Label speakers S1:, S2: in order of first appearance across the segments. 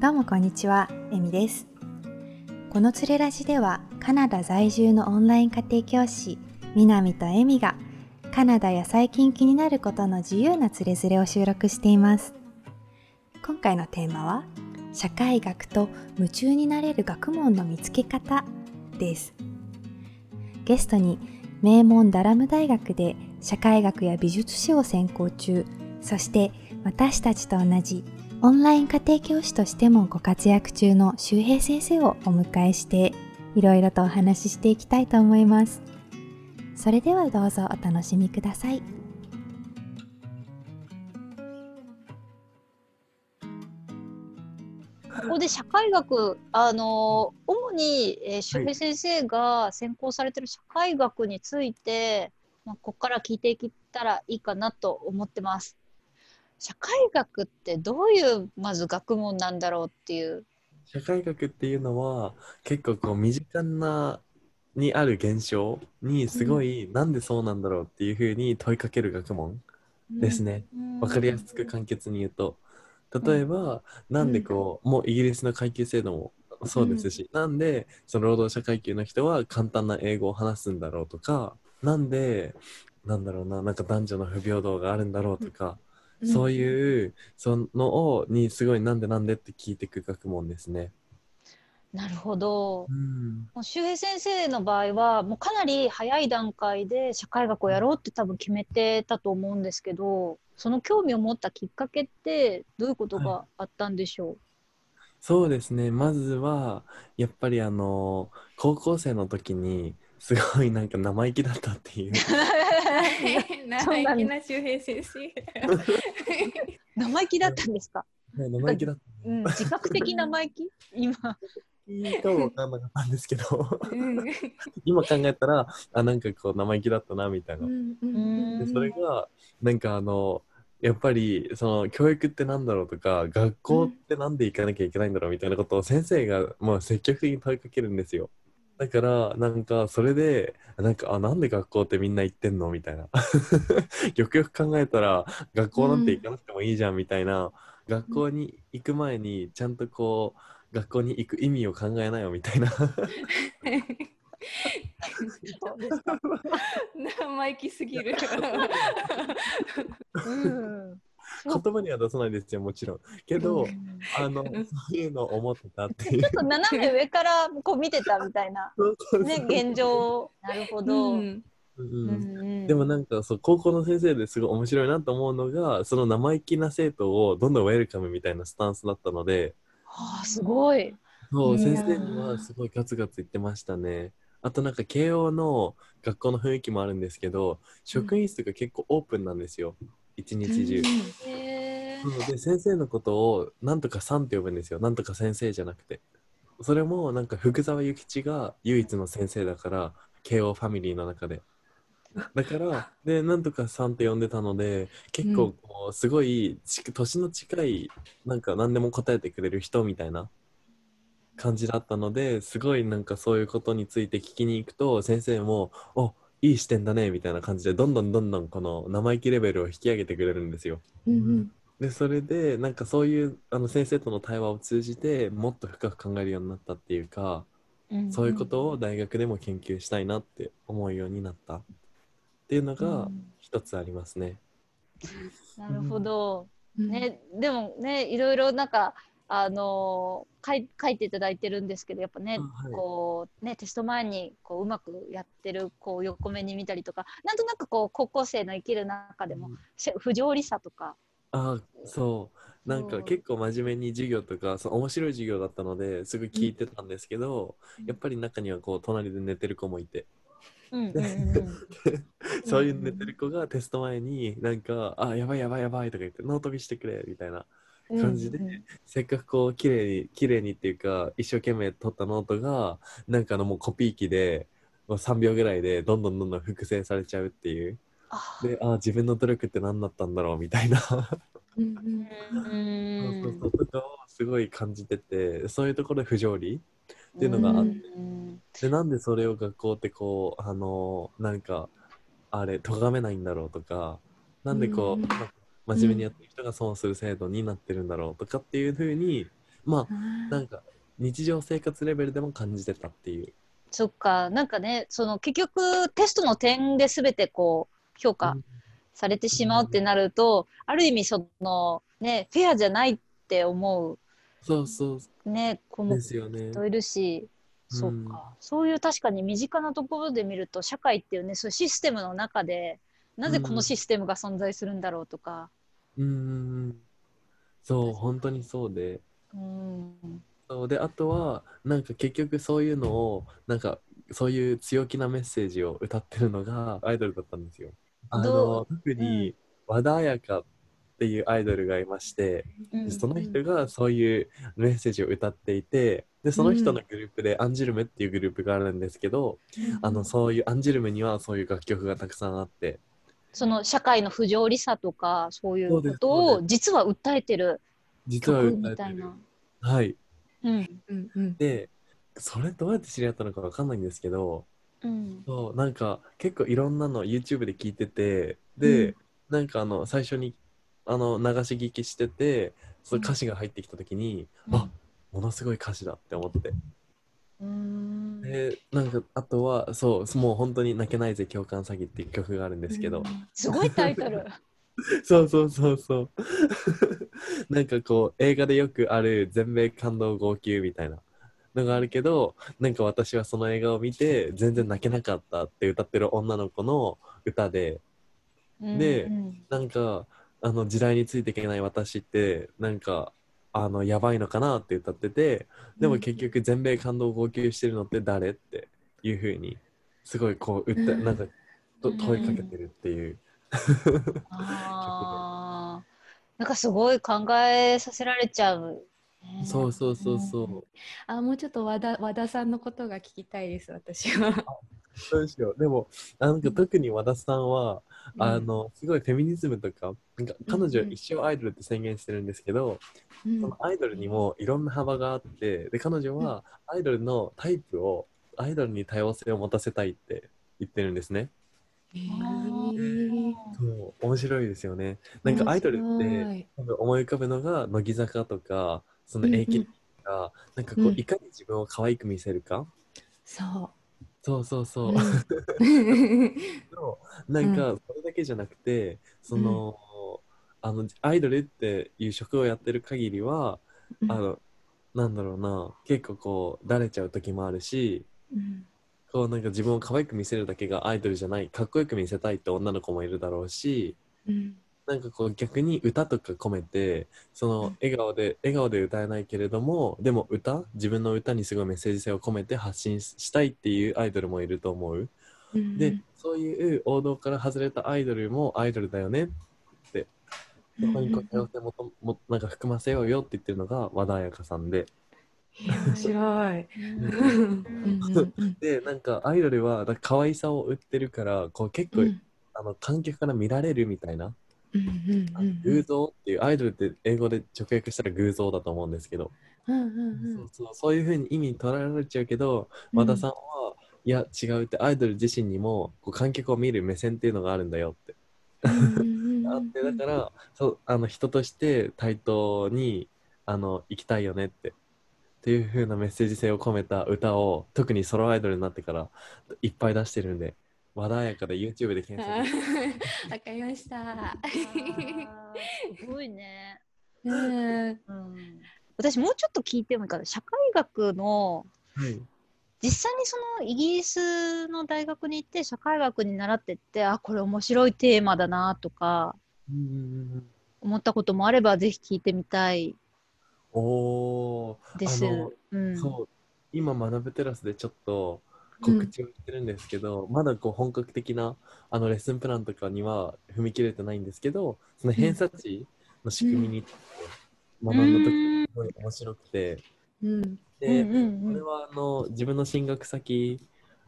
S1: どうもこんにちは、エミです。このつれラジではカナダ在住のオンライン家庭教師、みなみとエミがカナダや最近気になることの自由なつれづれを収録しています。今回のテーマは社会学と夢中になれる学問の見つけ方です。ゲストに名門ダラム大学で社会学や美術史を専攻中、そして私たちと同じオンライン家庭教師としてもご活躍中の周平先生をお迎えしていろいろとお話ししていきたいと思います。それではどうぞお楽しみください。
S2: ここで社会学、あの主に、えー、周平先生が専攻されてる社会学について、まあ、ここから聞いていけたらいいかなと思ってます。社会学ってどういうまず学問なんだろうっていう。
S3: 社会学っていうのは結構こう身近なにある現象にすごい、なんでそうなんだろうっていうふうに問いかける学問ですね。わ、かりやすく簡潔に言うと。例えば、なんでこう、もうイギリスの階級制度もそうですし、なんでその労働者階級の人は簡単な英語を話すんだろうとか、なんで、なんだろうな、なんか男女の不平等があるんだろうとか、そういうそのをにすごいなんでなんでって聞いていく学問ですね。
S2: なるほど。
S3: うん、
S2: もう周平先生の場合はもうかなり早い段階で社会学をやろうって多分決めてたと思うんですけどその興味を持ったきっかけってどういうことがあったんでしょう、はい、
S3: そうですね。まずはやっぱりあの高校生の時にすごいなんか生意気だったっていう。
S1: 生意気な周平先生。
S2: 生意気だったんですか？
S3: 生意気だった。
S2: うん、自覚的生意気？今。
S3: いいかも分かんなかったんですけど今考えたらあなんかこう生意気だったなみたいな、でそれがなんかあのやっぱりその教育ってなんだろうとか学校ってなんで行かなきゃいけないんだろうみたいなことを先生がもう積極的に問いかけるんですよだからなんかそれでなんかあなんで学校ってみんな行ってんのみたいな。よくよく考えたら学校なんて行かなくてもいいじゃんみたいな、学校に行く前にちゃんとこう学校に行く意味を考えなよみたいな。
S1: 生意気すぎる。
S2: うん、
S3: 言葉には出さないですよもちろん。けど、あのそういうのを思ってたっていう。
S2: ちょっと斜め上からこう見てたみたいな。ね現状なるほど、
S3: うん。うん、でもなんかそう高校の先生ですごい面白いなと思うのがその生意気な生徒をどんどんウェルカムみたいなスタンスだったので。
S2: はあすごい。
S3: そう先生にはすごいガツガツ言ってましたね。あとなんか慶応の学校の雰囲気もあるんですけど職員室が結構オープンなんですよ、一日中、で先生のことをなんとかさんって呼ぶんですよ。なんとか先生じゃなくて。それもなんか福沢諭吉が唯一の先生だから慶応ファミリーの中で。だからでなんとかさんって呼んでたので結構こうすごい年の近いなんか何でも答えてくれる人みたいな。感じだったのですごいなんかそういうことについて聞きに行くと先生も「おいい視点だね」みたいな感じでどんどんどんどんこの生意気レベルを引き上げてくれるんですよ。
S1: うんうん、
S3: でそれでなんかそういうあの先生との対話を通じてもっと深く考えるようになったっていうか、うんうん、そういうことを大学でも研究したいなって思うようになった。っていうのが一つありますね。
S2: うん、なるほど、ね、でもねいろいろなんかあの書い書いていただいてるんですけどやっぱね、はい、こうねテスト前にこううまくやってるこう横目に見たりとかなんとなくこう高校生の生きる中でも、うん、不条理さとか。
S3: あそう。なんか結構真面目に授業とかそう面白い授業だったのですぐ聞いてたんですけど、うん、やっぱり中にはこう隣で寝てる子もいて。そういう寝てる子がテスト前になんか「あやばいやばいやばい」とか言って「脳飛びしてくれ」みたいな感じで、うんうん、せっかくこう綺麗に綺麗にっていうか一生懸命取ったノートがなんかのもうコピー機でもう3秒ぐらいでどんどんどんどん複製されちゃうっていう。であ自分の努力って何だったんだろうみたいな。そうそうそう。とかをすごい感じててそういうところで不条理っていうのがあってでなんでそれを学校ってこうあのなんかあれ咎めないんだろうとかなんでこう、真面目にやってる人が損する制度になってるんだろうとかっていうふうにまあなんか日常生活レベルでも感じてたっていう。
S2: そっか。なんかねその結局テストの点で全てこう評価されてしまうってなると、うん、ある意味そのねフェアじゃないって思う。
S3: そうそう。
S2: ね子も人いるし、そうか、そういう確かに身近なところで見ると社会っていうねそういうシステムの中でなぜこのシステムが存在するんだろうとか。
S3: うん、そう本当にそうで。うん。そうであとはなんか結局そういうのをなんかそういう強気なメッセージを歌ってるのが アイドルだったんですよ。あの特に和田彩香っていうアイドルがいまして、うん、その人がそういうメッセージを歌っていてでその人のグループでアンジュルムっていうグループがあるんですけど、うん、あのそういうアンジュルムにはそういう楽曲がたくさんあって
S2: その社会の不条理さとかそういうことを実は訴えてる曲みたいな。
S3: はい。うん。うんうん、でそれどうやって知り合ったのか分かんないんですけど、うん、そうなんか結構いろんなの YouTube で聞いててで、うん、なんかあの最初にあの流し聞きしててその歌詞が入ってきた時に、うん、あものすごい歌詞だって思って。うん。でなんかあとはそうもう本当に「泣けないぜ共感詐欺」っていう曲があるんですけど、
S2: すごいタイトル。
S3: そうそうそうそう。なんかこう映画でよくある全米感動号泣みたいなのがあるけどなんか私はその映画を見て全然泣けなかったって歌ってる女の子の歌で、で、うんうん、なんかあの時代についていけない私ってなんかあのやばいのかなって歌っててでも結局全米感動号泣してるのって誰っていうふうにすごいこう歌、うん、なんか問いかけてるっていう。
S2: あなんかすごい考えさせられちゃう。
S3: そうそうそうそう。うん、
S1: あもうちょっと和田和田さんのことが聞きたいです私は。
S3: どうしよ。うでもなんか特に和田さんは、うん、あのすごいフェミニズムとかなんか彼女一生アイドルって宣言してるんですけど、うん、そのアイドルにもいろんな幅があってで彼女はアイドルのタイプをアイドルに多様性を持たせたいって言ってるんですね。そう面白いですよね。なんかアイドルって思い浮かぶのが乃木坂とかその AKB とか、うん。うん、なんかこう、いかに自分を可愛く見せるか。
S1: そう
S3: そうそうそう。うん。なんかそれだけじゃなくて、その、あのアイドルっていう職をやってる限りは、あのなんだろうな結構こうだれちゃう時もあるし、こうなんか自分を可愛く見せるだけがアイドルじゃないかっこよく見せたいって女の子もいるだろうし、うん、なんかこう逆に歌とか込めてその笑顔で、笑顔で歌えないけれどもでも歌自分の歌にすごいメッセージ性を込めて発信したいっていうアイドルもいると思う、うん、でそういう王道から外れたアイドルもアイドルだよねってそこに多様性ももなんか含ませようよって言ってるのが和田彩香さんで。
S1: 面白い。
S3: でなんかアイドルは可愛さを売ってるからこう結構、うん、あの観客から見られるみたいな。偶像っていうアイドルって英語で直訳したら偶像だと思うんですけど、そうそうそういうふうに意味に捉えられちゃうけど和田さんは、いや違うってアイドル自身にもこう観客を見る目線っていうのがあるんだよって。あってだからそうあの人として対等にあの生きたいよねってっていう風なメッセージ性を込めた歌を特にソロアイドルになってからいっぱい出してるんで和田彩香で YouTube で検索。
S1: わかりました。
S2: すごいね、うん、私もうちょっと聞いてもいいかな。社会学の、はい、実際にそのイギリスの大学に行って社会学に習ってってあこれ面白いテーマだなとか思ったこともあればぜひ聞いてみたい
S3: おー。
S2: です。
S3: うん、そう。今学ぶテラスでちょっと告知をしてるんですけど、うん、まだこう本格的なあのレッスンプランとかには踏み切れてないんですけどその偏差値の仕組みに学んだ時すごい面白くて、うん、で、これはあの自分の進学先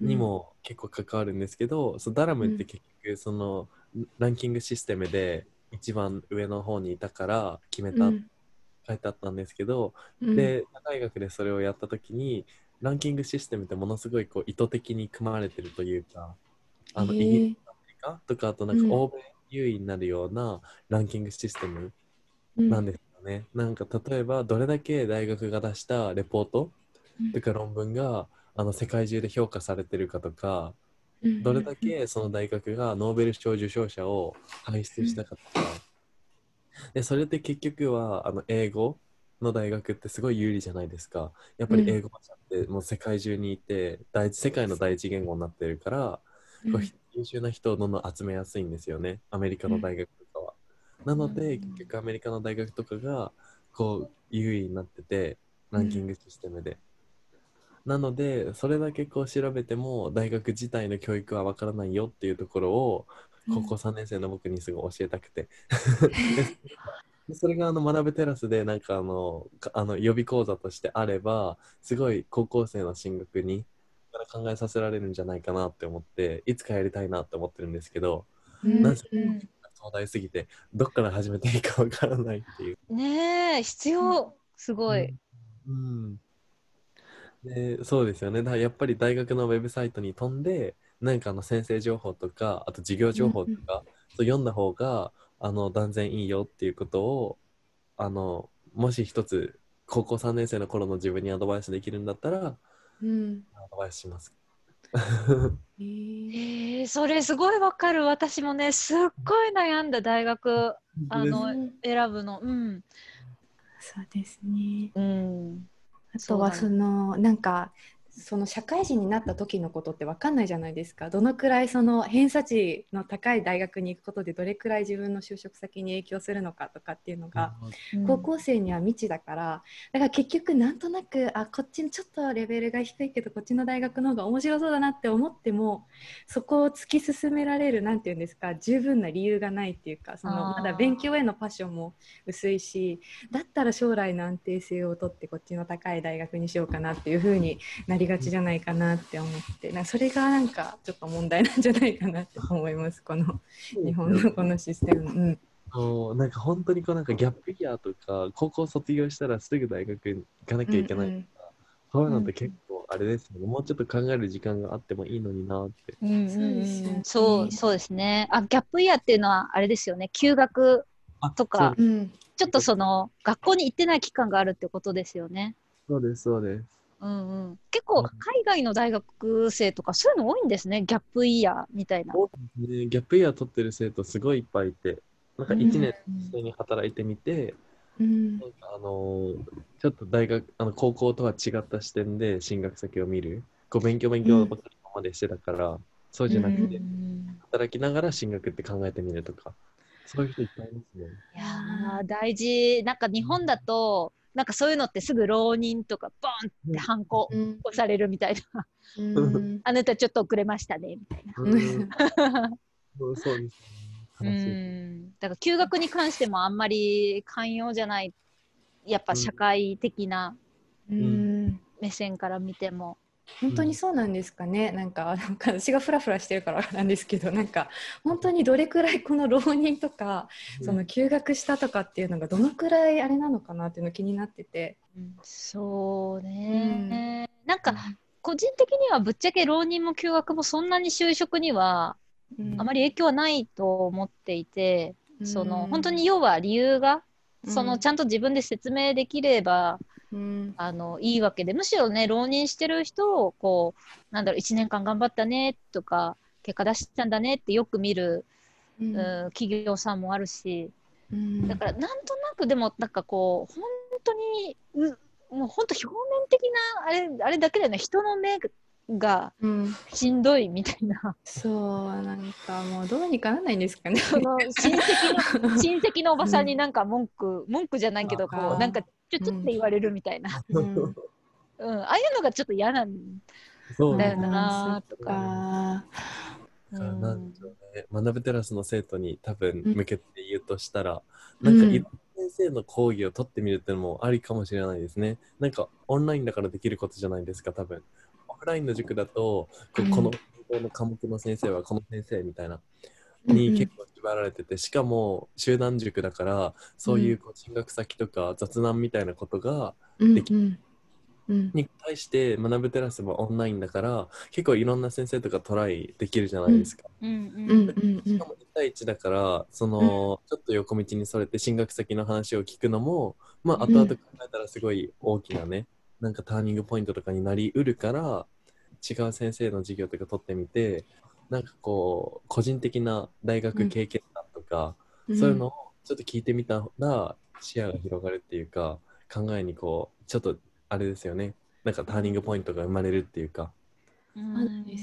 S3: にも結構関わるんですけど、そのダラムって結局そのランキングシステムで一番上の方にいたから決めた書いてあったんですけど、うん、で大学でそれをやった時にランキングシステムってものすごいこう意図的に組まれてるというかあのイギリスアメリカとかあとなんか欧米優位になるようなランキングシステムなんです、ね。なんか例えばどれだけ大学が出したレポートとか論文が、あの世界中で評価されてるかとか、どれだけその大学がノーベル賞受賞者を輩出したかとか、でそれって結局はあの英語の大学ってすごい有利じゃないですか。やっぱり英語ってもう世界中にいて、第一世界の第一言語になってるから、こう優秀な人をどんどん集めやすいんですよね。アメリカの大学とかは。なので、結局アメリカの大学とかがこう優位になってて、ランキングシステムで。なので、それだけこう調べても大学自体の教育はわからないよっていうところを高校3年生の僕にすごい教えたくて それがあの学ぶテラスでなんかあのあの予備講座としてあればすごい高校生の進学に考えさせられるんじゃないかなって思っていつかやりたいなって思ってるんですけど、うん、なぜ壮大すぎてどっから始めていいかわからないっていう。
S2: ねえ必要すごい。
S3: うん、うんでそうですよね。だからやっぱり大学のウェブサイトに飛んで、何かの先生情報とか、あと授業情報とか、そう読んだ方があの断然いいよっていうことをあのもし一つ高校3年生の頃の自分にアドバイスできるんだったら、うん、アドバイスします。
S2: えー、それすごいわかる。私もねすっごい悩んだ大学あの選ぶの。うん。
S1: そうですね。うん。あとはそのなんかその社会人になった時のことって分かんないじゃないですか。どのくらいその偏差値の高い大学に行くことでどれくらい自分の就職先に影響するのかとかっていうのが、高校生には未知だから。だから結局なんとなくあこっちのちょっとレベルが低いけどこっちの大学の方が面白そうだなって思ってもそこを突き進められる何て言うんですか十分な理由がないっていうかそのまだ勉強へのパッションも薄いしだったら将来の安定性をとってこっちの高い大学にしようかなっていう風になりがちじゃないかなって思ってなそれがなんかちょっと問題なんじゃないかなって思いますこの日本のこのシステム。うん。
S3: そうなんか本当にこうなんかギャップイヤーとか高校卒業したらすぐ大学行かなきゃいけないとか、うんうん、そういうのって結構あれですね、うん、もうちょっと考える時間があってもいいのになって。うんうん
S2: うん、そうそうですね。あギャップイヤーっていうのはあれですよね。休学とかちょっとその学校に行ってない期間があるってことですよね。
S3: そうですそうです。
S2: うんうん、結構海外の大学生とかそういうの多いんですね、ギャップイヤーみたいな。
S3: ね、ギャップイヤー取ってる生徒すごいいっぱいいて、なんか1年普通に働いてみて、うん、なんかあのちょっと大学あの高校とは違った視点で進学先を見る、こう勉強勉強ばかりまでしてたから、うん、そうじゃなくて、働きながら進学って考えてみるとか、そういう人いっぱいいますね。
S2: いや大事、なんか日本だと、なんかそういうのってすぐ浪人とかボンってハンコ押されるみたいな、うん、あなたちょっと遅れましたねみたいな。そうですね。うん。だから休学に関してもあんまり寛容じゃないやっぱ社会的な目線から見ても。
S1: 本当にそうなんですかね、うん、なんか 私がフラフラしてるからなんですけどなんか本当にどれくらいこの浪人とか、うん、その休学したとかっていうのがどのくらいあれなのかなっていうの気になってて、
S2: うん、そうね、うん、なんか個人的にはぶっちゃけ浪人も休学もそんなに就職にはあまり影響はないと思っていて、その本当に要は理由がそのちゃんと自分で説明できれば、うん、あのいいわけでむしろね浪人してる人をこうなんだろう1年間頑張ったねとか結果出したんだねってよく見る、うん、企業さんもあるし、うん、だからなんとなくでもなんかこう本当にもう本当表面的なあれあれだけでね人の目がしんどいみたいな、うん、
S1: そうなんかもうどうにかならないんですかね。
S2: その親戚の 親戚のおばさんになんか文句、うん、文句じゃないけどこうなんかちょちょって言われるみたいな、うん。うん、ああいうのがちょっと嫌なんだよなとか。
S3: な。んでしょうね、学ぶテラスの生徒に多分向けて言うとしたら、うん、なんかいろんな先生の講義を取ってみるっていうのもありかもしれないですね。なんかオンラインだからできることじゃないですか、多分。オフラインの塾だと、このこの科目の先生はこの先生みたいな。に結構縛られてて、しかも集団塾だからそういうこう進学先とか雑談みたいなことができる、に対して学ぶテラスもオンラインだから結構いろんな先生とかトライできるじゃないですか。
S2: うんうん
S3: しかも1対1だからその、ちょっと横道にそれて進学先の話を聞くのもまあ後々考えたらすごい大きなね、なんかターニングポイントとかになりうるから違う先生の授業とか取ってみてなんかこう個人的な大学経験談とか、そういうのをちょっと聞いてみたら視野が広がるっていうか考えにこうちょっとあれですよねなんかターニングポイントが生まれるっていうか。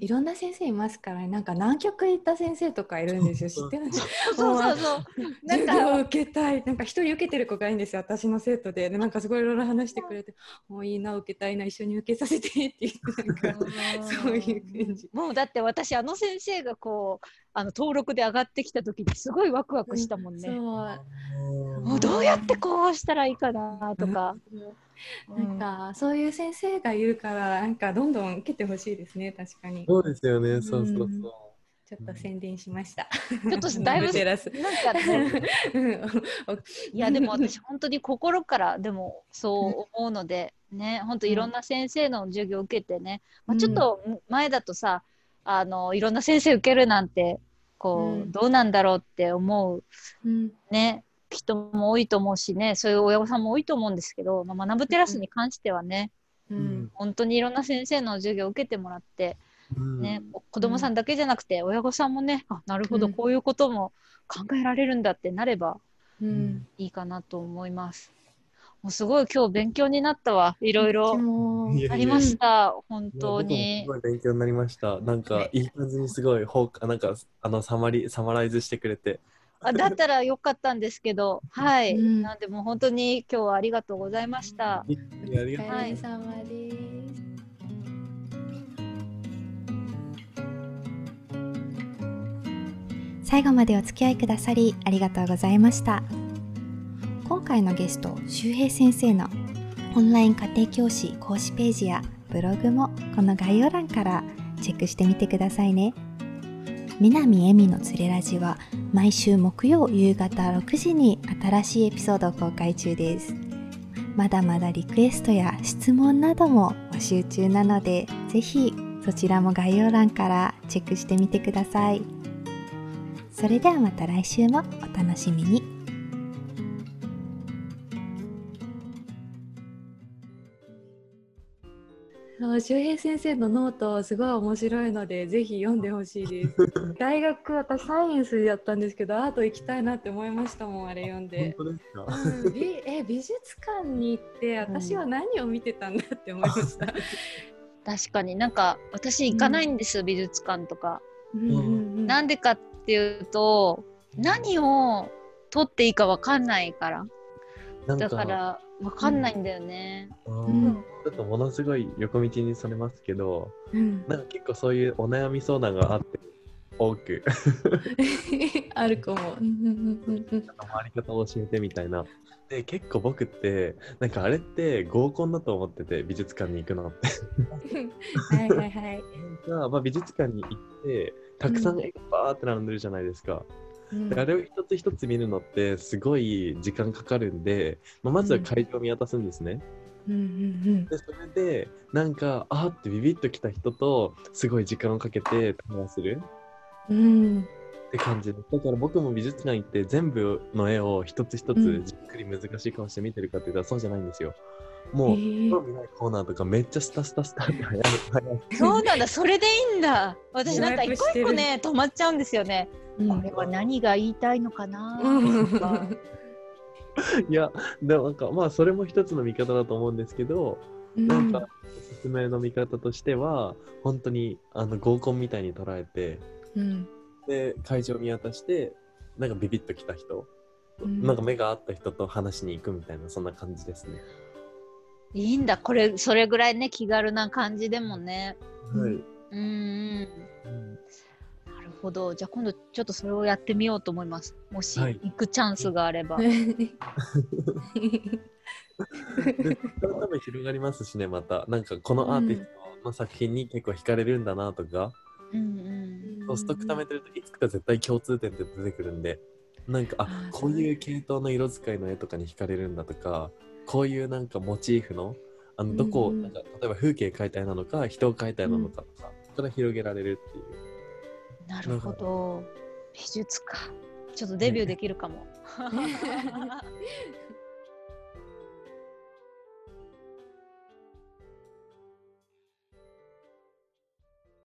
S1: いろんな先生いますから、ね、なんか南極行った先生とかいるんですよ。知ってる
S2: そうそうそう。
S1: なんか受けたい。なんか一人受けてる子がいいんですよ。私の生徒で。でなんかすごいいろいろ話してくれて、もういいな受けたいな一緒に受けさせてって言ってなんかそういう感じ。
S2: もうだって私あの先生がこうあの登録で上がってきた時にすごいワクワクしたもんね。うん、そうもうどうやってこうしたらいいかなとか。
S1: なんかそういう先生がいるからなんかどんどん受けてほしいですね確かに。
S3: そうですよね、そうそうそう。
S1: ちょっと宣伝しました。
S2: ちょっとだいぶ なんかね。いやでも私本当に心からでもそう思うのでね本当いろんな先生の授業を受けてね、まあ、ちょっと前だとさあのいろんな先生受けるなんてこう、どうなんだろうって思う、ね人も多いと思うしねそういう親御さんも多いと思うんですけど、まあ、学ぶテラスに関してはね、うん、本当にいろんな先生の授業を受けてもらって、ね、うん、子どもさんだけじゃなくて親御さんもねあなるほどこういうことも考えられるんだってなればいいかなと思います。もうすごい今日勉強になったわ。いろいろありました。本当に。
S3: すごい勉強になりました。なんかいい感じにすごいほうなんかあのサマリサマライズしてくれて。
S2: あだったらよかったんですけど、はい、うん、なんでも本当に今日はありがとうございました。
S3: うござい
S1: ます。
S4: 最後までお付き合いくださりありがとうございました。今回のゲスト、周平先生のオンライン家庭教師講師ページやブログもこの概要欄からチェックしてみてくださいね。南恵美のつれラジは毎週木曜夕方6時に新しいエピソードを公開中です。まだまだリクエストや質問なども募集中なので是非そちらも概要欄からチェックしてみてください。それではまた来週もお楽しみに。
S1: 周平先生のノートすごい面白いのでぜひ読んでほしいです。大学私サイエンスやったんですけどアート行きたいなって思いましたもんあれ読んで。
S3: 本当ですか、
S1: うん、美え美術館に行って私は何を見てたんだって思いました、
S2: 確かになんか私行かないんです、うん、美術館とか、うんなんでかっていうと何を撮っていいか分かんないから。だから分かんないんだよね、
S3: うん。ちょっとものすごい横道にそれますけど、うん、なんか結構そういうお悩み相談があって多く。
S1: あるかも。回
S3: り方を教えてみたいな。で結構僕ってなんかあれって合コンだと思ってて美術館に行くのって。
S1: はいはいはい。
S3: なんか、まあ、美術館に行ってたくさん絵がバーって並んでるじゃないですか、うん、あれを一つ一つ見るのってすごい時間かかるんで、まあ、まずは会場を見渡すんですね、うんうんうん。うん、でそれでなんかあってビビッときた人とすごい時間をかけて対話する、うん、って感じでだから僕も美術館行って全部の絵を一つ一つじっくり難しい顔して見てるかって言ったらそうじゃないんですよ。もう、興味ないコーナーとかめっちゃスタスタスタって早
S2: い。そうなんだ、それでいいんだ。私なんか一個一個ね、止まっちゃうんですよね。うん、これは何が言いたいのかな？とか。
S3: いや、でもなんか、まあ、それも一つの見方だと思うんですけど、うん、なんか、説明の見方としては、本当にあの合コンみたいに捉えて、うん、で、会場見渡して、なんかビビッときた人、うん、なんか目が合った人と話しに行くみたいな、そんな感じですね。
S2: いいんだ、これ、それぐらいね、気軽な感じでもね。
S3: はい。
S2: うん。ほどじゃあ今度ちょっとそれをやってみようと思います。もし行くチャンスがあれば、はい、
S3: 広がりますしねまた。なんかこのアーティストの作品に結構惹かれるんだなとか、うんうん、ストック貯めてるといつか絶対共通点って出てくるんで。なんかあこういう系統の色使いの絵とかに惹かれるんだとか。こういうなんかモチーフのあのどこ、うん、なんか例えば風景描いたいなのか人を描いたいなのかとか、うん、から広げられるっていう。
S2: なるほど。美術か。ちょっとデビューできるかも、ね、